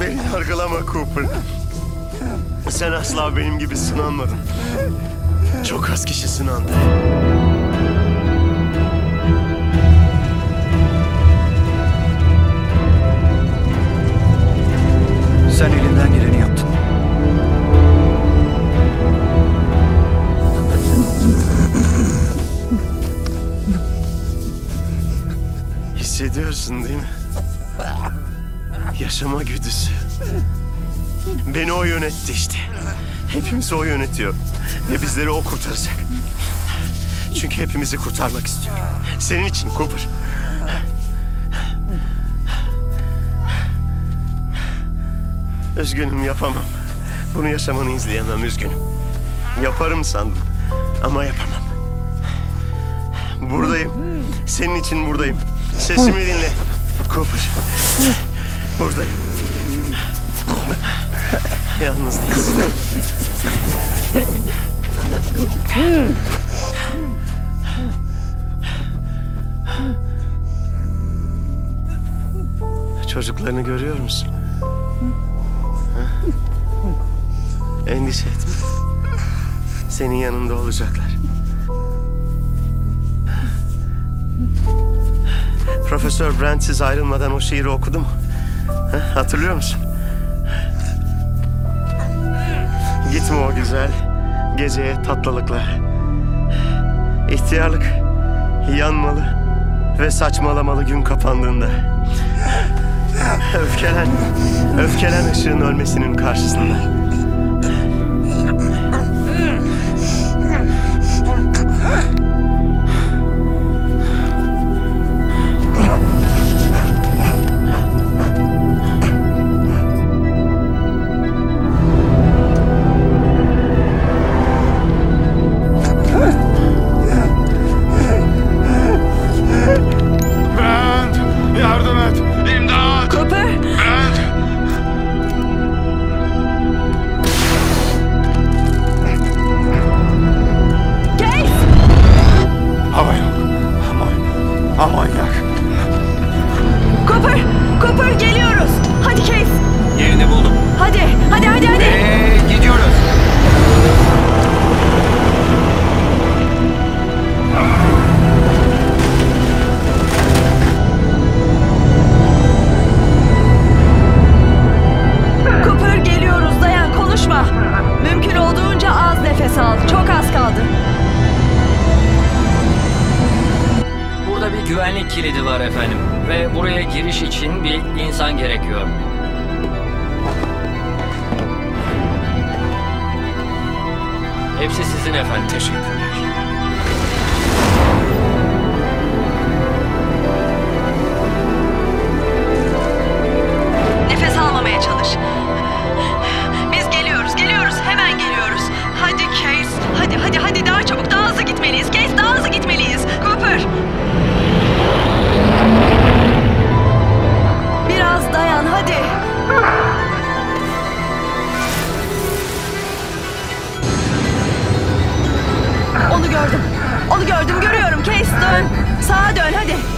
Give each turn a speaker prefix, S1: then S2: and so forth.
S1: Beni yargılama Cooper. Sen asla benim gibi sınanmadın. Çok az kişi sınandı.
S2: Sen elinden geleni yaptın.
S1: Hissediyorsun değil mi? Yaşama güdüsü. Beni o yönetti işte. Hepimizi o yönetiyor. Ve bizleri o kurtaracak. Çünkü hepimizi kurtarmak istiyor. Senin için Cooper. Üzgünüm yapamam. Bunu yaşamanı izleyemem üzgünüm. Yaparım sandım ama yapamam. Buradayım. Senin için buradayım. Sesimi dinle. Cooper. Buradayım. Yalnız değilsin. Çocuklarını görüyor musun? Ha? Endişe etme. Senin yanında olacaklar. Profesör Brent siz ayrılmadan o şiiri okudu mu? Ha, hatırlıyor musun? Gitme o güzel geceye tatlılıklar. İhtiyarlık yanmalı ve saçmalamalı gün kapandığında. Öfkelen, öfkelen ışığın ölmesinin karşısında.
S3: Güvenlik kilidi var efendim. Ve buraya giriş için bir insan gerekiyor. Hepsi sizin efendim. Teşekkürler. Sol gördüm görüyorum. Kes dön. Sağa dön hadi.